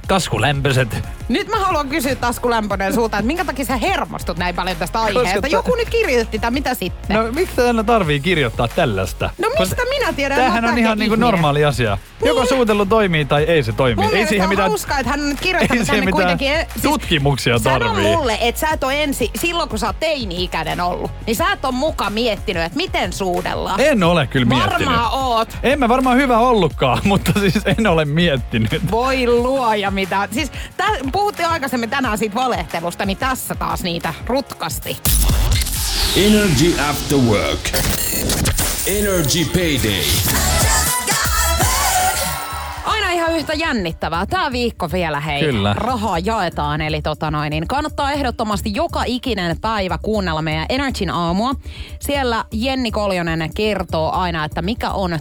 kaskulämpöiset. Nyt mä haluan kysyä Tasku Lämpönen sulta, että minkä takia sä hermostut näin paljon tästä aiheesta? Koska- Joku nyt kirjoitti tämän, mitä sitten? No miksi täällä tarvii kirjoittaa tällaista? No mistä Koska minä tiedän? Tämähän Mä on ihan niinku normaali asia. Joko suutelu toimii tai ei se toimi. Mun ei siihen on mitään hauskaa, että hän on nyt kirjoittanut tänne kuitenkin... eh, tutkimuksia Sano tarvii. mulle, että sä et ole ensi, silloin kun sä oot teini-ikäinen ollut, niin sä et ole muka miettinyt, että miten suudellaan. En ole kyllä miettinyt. Varmaan oot. En mä varmaan hyvä ollutkaan, mutta siis en ole miettinyt. Voi luoja mitä. Siis tä, puhuttiin aikaisemmin tänään siitä valehtelusta, niin tässä taas niitä rutkasti. Energy After Work. Energy Payday. Aina ihan yhtä jännittävää. Tää viikko vielä hei. Kyllä. Rahaa jaetaan, eli tota noin, niin kannattaa ehdottomasti joka ikinen päivä kuunnella meidän Energyn aamua. Siellä Jenni Koljonen kertoo aina, että mikä on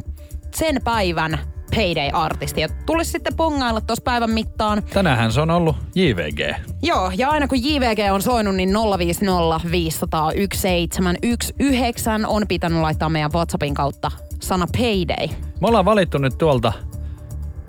sen päivän payday-artisti. Ja tulisi sitten pongailla tuossa päivän mittaan. Tänähän se on ollut JVG. Joo, ja aina kun JVG on soinut, niin 050 500 1719 on pitänyt laittaa meidän WhatsAppin kautta sana payday. Me ollaan valittu nyt tuolta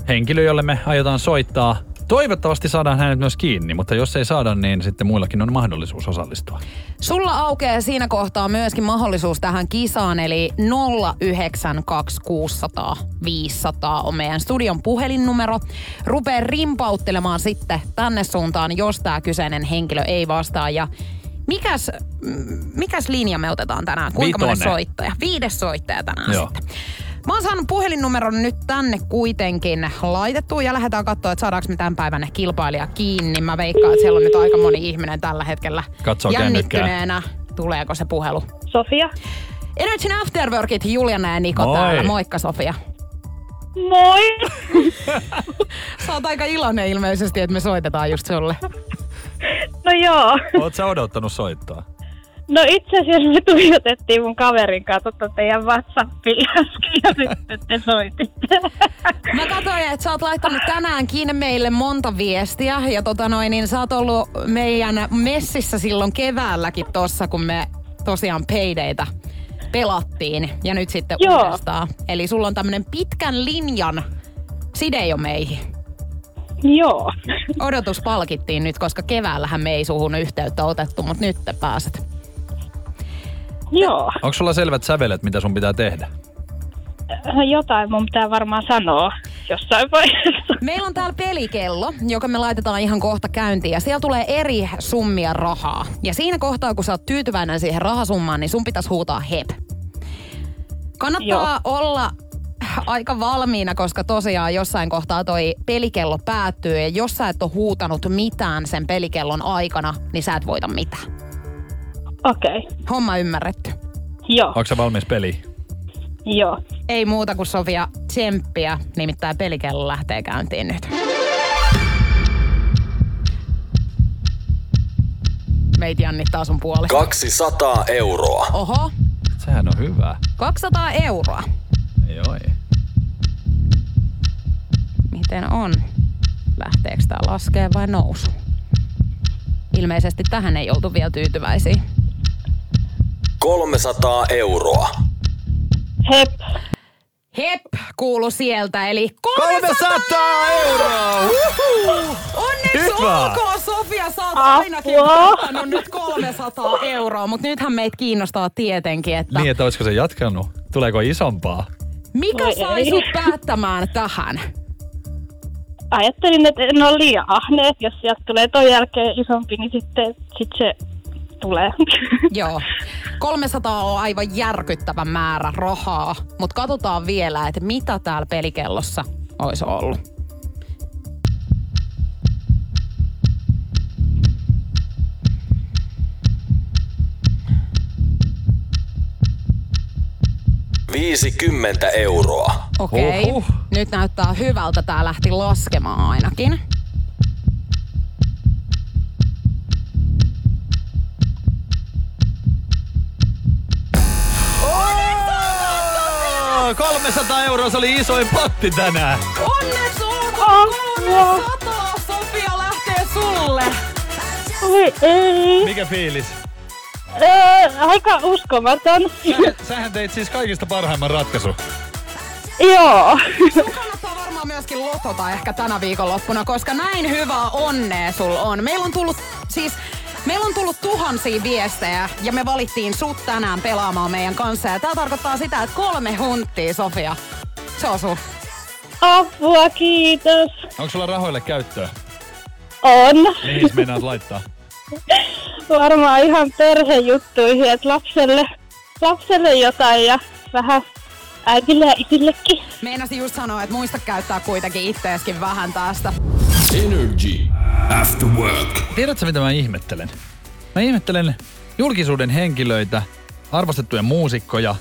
henkilö, jolle me aiotaan soittaa. Toivottavasti saadaan hänet myös kiinni, mutta jos ei saada, niin sitten muillakin on mahdollisuus osallistua. Sulla aukeaa siinä kohtaa myöskin mahdollisuus tähän kisaan, eli 092600 500 on meidän studion puhelinnumero. Rupee rimpauttelemaan sitten tänne suuntaan, jos tämä kyseinen henkilö ei vastaa. Ja mikäs, mikäs linja me otetaan tänään? Kuinka monen Vitonen. soittaja? Viides soittaja tänään Joo. sitten. Mä oon saanut puhelinnumeron nyt tänne kuitenkin laitettu ja lähdetään katsoa, että saadaanko me tämän päivän kilpailija kiinni. Mä veikkaan, että siellä on nyt aika moni ihminen tällä hetkellä Katsoo kännykkää. jännittyneenä. Tuleeko se puhelu? Sofia. Energy Afterworkit, Juliana ja Niko Moi. täällä. Moikka Sofia. Moi! Sä oot aika iloinen ilmeisesti, että me soitetaan just sulle. No joo. Oot sä odottanut soittaa? No itse asiassa me tuijotettiin mun kaverin kanssa tota teidän WhatsAppia äsken ja sitten te soititte. Mä katsoin, että sä oot laittanut tänäänkin meille monta viestiä ja tota noin, niin sä oot ollut meidän messissä silloin keväälläkin tossa, kun me tosiaan peideitä pelattiin ja nyt sitten Joo. uudestaan. Eli sulla on tämmönen pitkän linjan side jo meihin. Joo. Odotus palkittiin nyt, koska keväällähän me ei suhun yhteyttä otettu, mutta nyt te pääset. Joo. Onko sulla selvät sävelet, mitä sun pitää tehdä? Jotain mun pitää varmaan sanoa jossain vaiheessa. Meillä on täällä pelikello, joka me laitetaan ihan kohta käyntiin ja siellä tulee eri summia rahaa. Ja siinä kohtaa, kun sä oot tyytyväinen siihen rahasummaan, niin sun pitäisi huutaa hep. Kannattaa Joo. olla aika valmiina, koska tosiaan jossain kohtaa toi pelikello päättyy ja jos sä et ole huutanut mitään sen pelikellon aikana, niin sä et voita mitään. Okei. Okay. Homma ymmärretty. Joo. Onko sä valmis peliin? Joo. Ei muuta kuin Sofia tsemppiä, nimittäin pelikello lähtee käyntiin nyt. Meitä jannittaa sun puoli. 200 euroa. Oho, Sehän on hyvä. 200 euroa. Ei oi. Miten on? Lähteekö tää laskee vai nousu? Ilmeisesti tähän ei oltu vielä tyytyväisiä. 300 euroa. Hep. Hep kuulu sieltä, eli 300 euroa! Onneksi Hyvä. olkoon, Sofia, sä oot ainakin voittanut nyt 300 euroa, mutta nythän meitä kiinnostaa tietenkin, että Niin, että olisiko se jatkanut? Tuleeko isompaa? mikä Voi sai ei. sut päättämään tähän? Ajattelin, että en ole liian ahneet. Jos sieltä tulee ton jälkeen isompi, niin sitten sit se tulee. Joo. 300 on aivan järkyttävä määrä rahaa, mutta katsotaan vielä, että mitä täällä pelikellossa olisi ollut. Viisikymmentä euroa. Okei, Huhhuh. nyt näyttää hyvältä. Tää lähti laskemaan ainakin. Oh, 300 euroa, se oli isoin potti tänään. Onneksi olkoon 300! Sofia lähtee sulle. Oi ei. Mikä fiilis? Öö, aika uskomaton. Sähän, sähän teit siis kaikista parhaimman ratkaisun. Joo. Sun kannattaa varmaan myöskin lotota ehkä tänä viikonloppuna, koska näin hyvää onnea sul on. Meillä on tullut siis Meillä on tullut tuhansia viestejä ja me valittiin sut tänään pelaamaan meidän kanssa. Ja tää tarkoittaa sitä, että kolme hunttia, Sofia. Se on sun. Apua, kiitos. Onko sulla rahoille käyttöä? On. Mihin meinaat laittaa? Varmaan ihan perhejuttuihin, että lapselle, lapselle jotain ja vähän äitille ja isillekin. Meinasin just sanoa, että muista käyttää kuitenkin itteeskin vähän tästä. Energy. After work. Tiedätkö mitä mä ihmettelen? Mä ihmettelen julkisuuden henkilöitä, arvostettuja muusikkoja.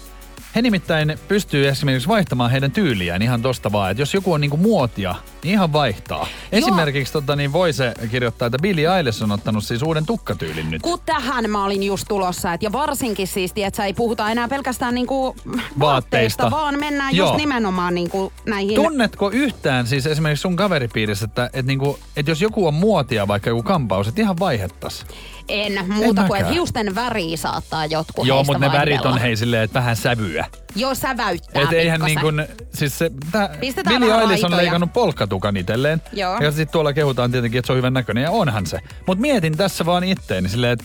He nimittäin pystyy esimerkiksi vaihtamaan heidän tyyliään ihan tosta vaan, että jos joku on niinku muotia, niin ihan vaihtaa. Esimerkiksi tota, niin Voise kirjoittaa, että Billie Eilish on ottanut siis uuden tukkatyylin nyt. Kun tähän mä olin just tulossa, että ja varsinkin siis, että ei puhuta enää pelkästään niinku vaatteista, Vaatteista. vaan mennään Joo. just nimenomaan niinku näihin... Tunnetko yhtään siis esimerkiksi sun kaveripiirissä, että, että, niinku, että jos joku on muotia, vaikka joku kampaus, että ihan vaihettas? En muuta En kuin, että hiusten väri saattaa jotkut Joo, mutta ne värit on vaihdella. hei silleen, että vähän sävyä. Joo, säväyttää Et eihän niin kuin, siis se, tää, Billie Eilish on leikannut polkkatukan itselleen. Joo. Ja sitten tuolla kehutaan tietenkin, että se on hyvän näköinen, ja onhan se. Mutta mietin tässä vaan itteeni silleen, että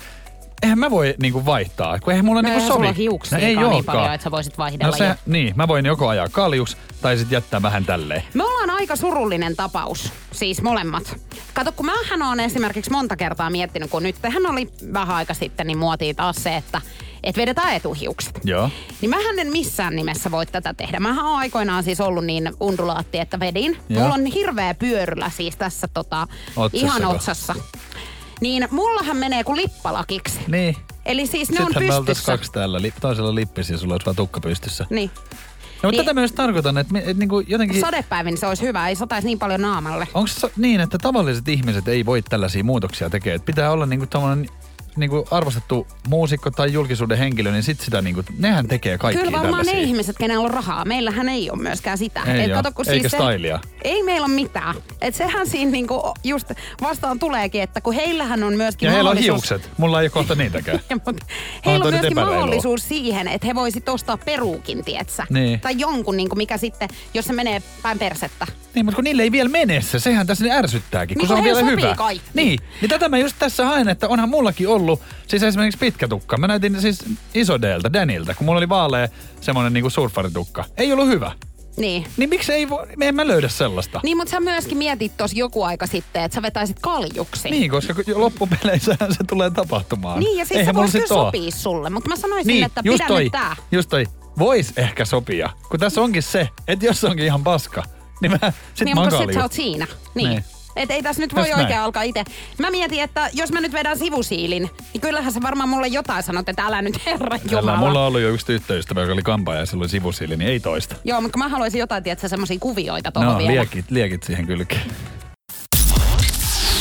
eihän mä voi niinku vaihtaa, kun eihän mulla No niinku sovi. sulla hiuksia no, ei niin paljon, että sä voisit vaihdella No se, jo. niin, mä voin joko ajaa kaljuks tai sitten jättää vähän tälleen. Me ollaan aika surullinen tapaus, siis molemmat. Kato, kun mähän on esimerkiksi monta kertaa miettinyt, kun nyt tähän oli vähän aika sitten, niin muotiin taas se, että et vedetään etuhiukset. Joo. Niin mähän en missään nimessä voi tätä tehdä. Mähän oon aikoinaan siis ollut niin undulaatti, että vedin. Joo. Mulla on hirveä pyörylä siis tässä tota, Otsassako? ihan otsassa. Niin mullahan menee kuin lippalakiksi. Niin. Eli siis ne on Sittenhän oltais pystyssä. kaksi täällä, li, toisella lippisi ja sulla olisi vaan tukka pystyssä. Niin. No, mutta Niin- tätä myös tarkoitan, että, me- että niinku jotenkin... Sadepäivin se olisi hyvä, ei sataisi niin paljon naamalle. Onko se niin, että tavalliset ihmiset ei voi tällaisia muutoksia tekemään? Että pitää olla niinku tommonen niinku arvostettu muusikko tai julkisuuden henkilö, niin sit sitä niinku, nehän tekee kaikki Kyllä varmaan tällaisia. ne ihmiset, kenellä on rahaa. Meillähän ei ole myöskään sitä. Ei Et oo. kato, kun Eikä siis se, stylia. Ei meillä ole mitään. Et sehän siinä niinku just vastaan tuleekin, että kun heillähän on myöskin Ja heillä on mahdollisuus... hiukset. Mulla ei ole kohta niitäkään. Ja, heillä on myöskin mahdollisuus siihen, että he voisit ostaa peruukin, tietsä. Niin. Tai jonkun, niin kuin mikä sitten, jos se menee päin persettä. Niin, mutta kun niille ei vielä mene se, sehän tässä ne ärsyttääkin, kun Niin, se on vielä hyvä. kaikki. Niin, niin tätä mä just tässä haen, että onhan mullakin ollut, siis esimerkiksi pitkä tukka. Mä näytin siis Isodelta, Danilta, kun mulla oli vaalea semmonen niinku surfaritukka. Ei ollut hyvä. Niin. Niin miksi ei voi, me en mä löydä sellaista. Niin, mutta sä myöskin mietit tuossa joku aika sitten, että sä vetäisit kaljuksi. Niin, koska loppupeleissähän se tulee tapahtumaan. Niin, ja siis Eihän se voisi kyllä sopii sulle. Mutta mä sanoisin, Niin, että just pidä toi, nyt tää. just toi. Vois ehkä sopia. Kun tässä onkin se, että jos se onkin ihan paska, niin mä sit niin, mä sit sä oot siinä. Niin. Niin. Niin. Et ei tässä nyt voi Just näin. oikein alkaa itse. Mä mietin, että jos mä nyt vedän sivusiilin, niin kyllähän se varmaan mulle jotain sanot, että älä nyt herra Tällä Jumala. mulla on ollut jo yksi tyttöystävä, joka oli kampaaja ja sillä oli sivusiili, niin ei toista. Joo, mutta mä haluaisin jotain, tiedätkö, semmosia kuvioita tuohon No, vielä. liekit, liekit siihen kylkeen.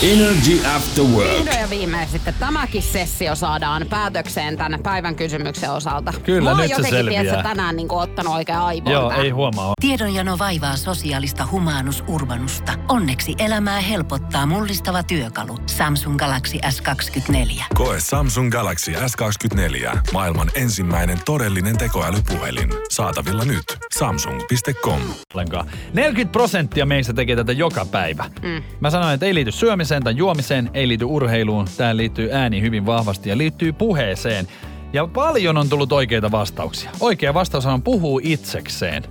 Energy After Work. Vihdoin ja viimein sitten tämäkin sessio saadaan päätökseen tänne päivän kysymyksen osalta. Kyllä, Mä nyt se jotenkin, selviää. tiedätkö, tänään niin ottanut oikein aivoon Joo, tää. ei huomaa. Tiedonjano vaivaa sosiaalista humanus urbanusta. Onneksi elämää helpottaa mullistava työkalu. Samsung Galaxy S24. Koe Samsung Galaxy S24. Maailman ensimmäinen todellinen tekoälypuhelin. Saatavilla nyt. Samsung.com. ollenkaan. 40 prosenttia meistä tekee tätä joka päivä. Mm. Mä sanoin, että ei liity syömiseen tai juomiseen, ei liity urheiluun. Tää liittyy ääni hyvin vahvasti ja liittyy puheeseen. Ja paljon on tullut oikeita vastauksia. Oikea vastaus on puhuu itsekseen.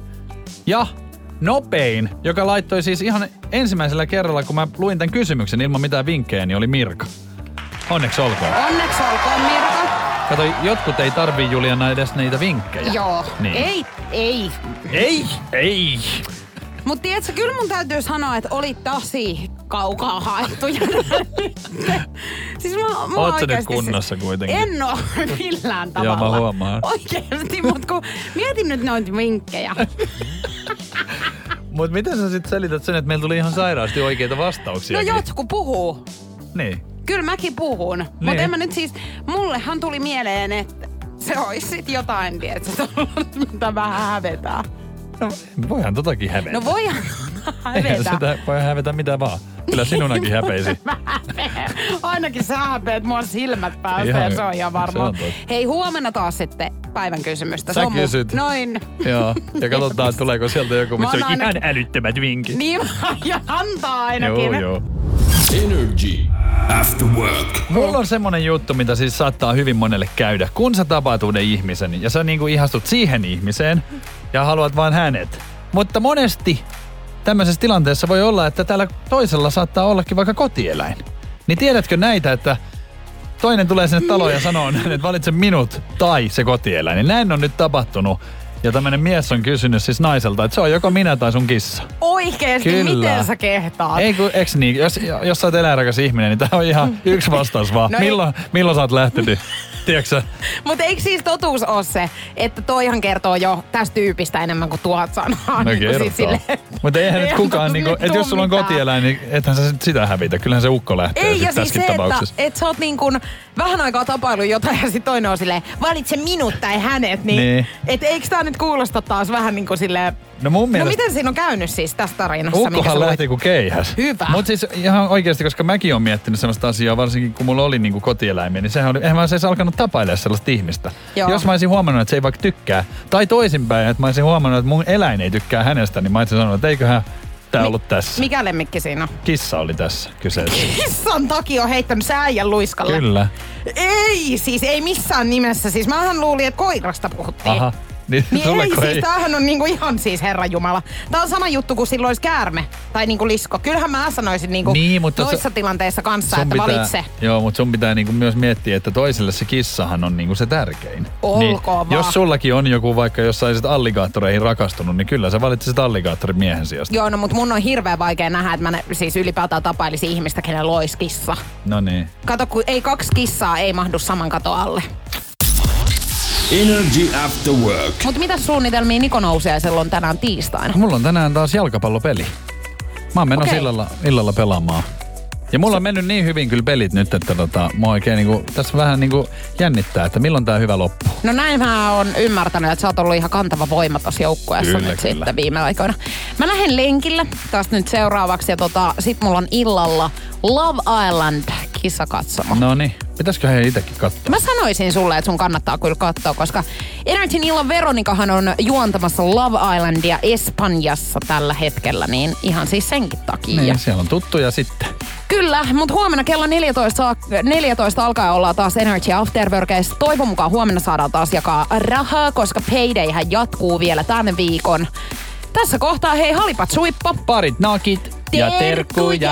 Ja nopein, joka laittoi siis ihan ensimmäisellä kerralla, kun mä luin tämän kysymyksen ilman mitään vinkkejä, niin oli Mirka. Onneksi olkoon. Onneksi olkoon, Mirka. Kato, jotkut ei tarvii Juliana edes niitä vinkkejä. Joo. Niin. Ei, ei. Ei, ei. Mutta tiedätkö, kyllä mun täytyy sanoa, että oli tosi kaukaa haettu. Siis mä, mä Oot nyt kunnossa kuitenkin? En oo millään Joo, tavalla. mä huomaan. Oikeesti, mutta kun mietin nyt noita vinkkejä. Mut miten sä sitten selität sen, että meillä tuli ihan sairaasti oikeita vastauksia? No jotkut puhuu. Niin. Kyllä mäkin puhun. Niin. Mutta en mä nyt siis, mullehan tuli mieleen, että se olisi sit jotain, tiedätkö, mitä vähän hävetää. No, voihan totakin hävetä. No voihan Eihän hävetä. sitä voi hävetä mitä vaan. Kyllä sinunakin häpeisi. Ainakin sä häpeät mua silmät päästä Ihan- ja se on ihan se varma. on. Hei, huomenna taas sitten päivän kysymystä. Sä se on mun- kysyt. Noin. Joo. Ja katsotaan, että tuleeko sieltä joku, missä on oon ihan ainakin- älyttömät vinkit. Niin ja antaa ainakin. Joo, joo. Energy After Work. Mulla on semmonen juttu, mitä siis saattaa hyvin monelle käydä. Kun sä tapaat uuden ihmisen ja sä niinku ihastut siihen ihmiseen ja haluat vaan hänet. Mutta monesti tämmöisessä tilanteessa voi olla, että täällä toisella saattaa ollakin vaikka kotieläin. Niin tiedätkö näitä, että toinen tulee sinne taloon ja sanoo, näin, että valitse minut tai se kotieläin. Niin näin on nyt tapahtunut. Ja tämmöinen mies on kysynyt siis naiselta, että se on joko minä tai sun kissa. Oikeesti, Kyllä. miten sä kehtaat? Ei kun, eks niin, jos, jos sä oot eläinrakas ihminen, niin tää on ihan yksi vastaus vaan. No milloin, milloin sä oot lähtenyt? Tiedätkö? Mutta eikö siis totuus ole se, että toihan kertoo jo tästä tyypistä enemmän kuin tuhat sanaa? No Niin kertoo. Mutta eihän nyt kukaan, niinku, että jos sulla on kotieläin, niin ethän sä sit sitä hävitä. Kyllähän se ukko lähtee Ei, ja siis se, että, että sä oot niin kuin vähän aikaa tapailu jotain ja sitten toinen on silleen, valitse minut tai hänet. Niin, Niin. Et eikö tää nyt kuulosta taas vähän niin kuin silleen, No mun no mielestä miten siinä on käynyt siis tässä tarinassa? ukkohan lähti kuin keihäs. Hyvä. Mutta siis ihan oikeasti, koska mäkin olen miettinyt sellaista asiaa, varsinkin kun mulla oli niinku kotieläimiä, niin sehän oli, eihän mä siis alkanut tapailemaan sellaista ihmistä. Joo. Jos mä olisin huomannut, että se ei vaikka tykkää, tai toisinpäin, että mä olisin huomannut, että mun eläin ei tykkää hänestä, niin mä olisin sanonut, että eiköhän tää Mi- ollut tässä. Mikä lemmikki siinä on? Kissa oli tässä kyseessä. Kissan takia on heittänyt sä äijän luiskalle. Kyllä. Ei, siis ei missään nimessä. Siis mähän luulin, että koirasta puhuttiin. Aha. Niin, Niin ei, siis tämähän on niinku ihan siis Herra Jumala. Tää on sama juttu kuin silloin olisi käärme tai niinku lisko. Kyllähän mä sanoisin niinku Niin, mutta noissa se- tilanteissa kanssa, että pitää, valitse. Joo, mutta sun pitää niinku myös miettiä, että toiselle se kissahan on niinku se tärkein. Olkoon niin, vaan. Jos sullakin on joku vaikka, jos sä olisit alligaattoreihin rakastunut, niin kyllä sä valitsisit alligaattorin miehen sijasta. Joo, no mutta mun on hirveän vaikea nähdä, että mä ne, siis ylipäätään tapailisin ihmistä, kenellä olisi kissa. No niin. Kato, kun ei kaksi kissaa ei mahdu saman kato alle. Energy After Work. Mutta mitä suunnitelmia Niko Nousiaisella on tänään tiistaina? Mulla on tänään taas jalkapallopeli. Mä oon menossa Okei. illalla, illalla pelaamaan Ja mulla on mennyt niin hyvin kyllä pelit nyt, että tota, mua oikein niinku, tässä vähän niinku jännittää, että milloin tää hyvä loppuu. No näin mä oon ymmärtänyt, että sä oot ollut ihan kantava voima tossa joukkueessa Kyllä, nyt kyllä. sitten viime aikoina. Mä lähden lenkille taas nyt seuraavaksi ja tota, sit mulla on illalla Love Island kisakatsomo. No niin, pitäisikö he itsekin katsoa? Mä sanoisin sulle, että sun kannattaa kyllä katsoa, koska Energyn illan Veronikahan on juontamassa Love Islandia Espanjassa tällä hetkellä, niin ihan siis senkin takia. Niin, siellä on tuttuja sitten. Kyllä, mutta huomenna kello 14, saak- 14 alkaa olla taas Energy Afterworkeissa. Toivon mukaan huomenna saadaan taas jakaa rahaa, koska paydayhän jatkuu vielä tämän viikon. Tässä kohtaa hei halipat suippo. Parit nakit ja terkkuja.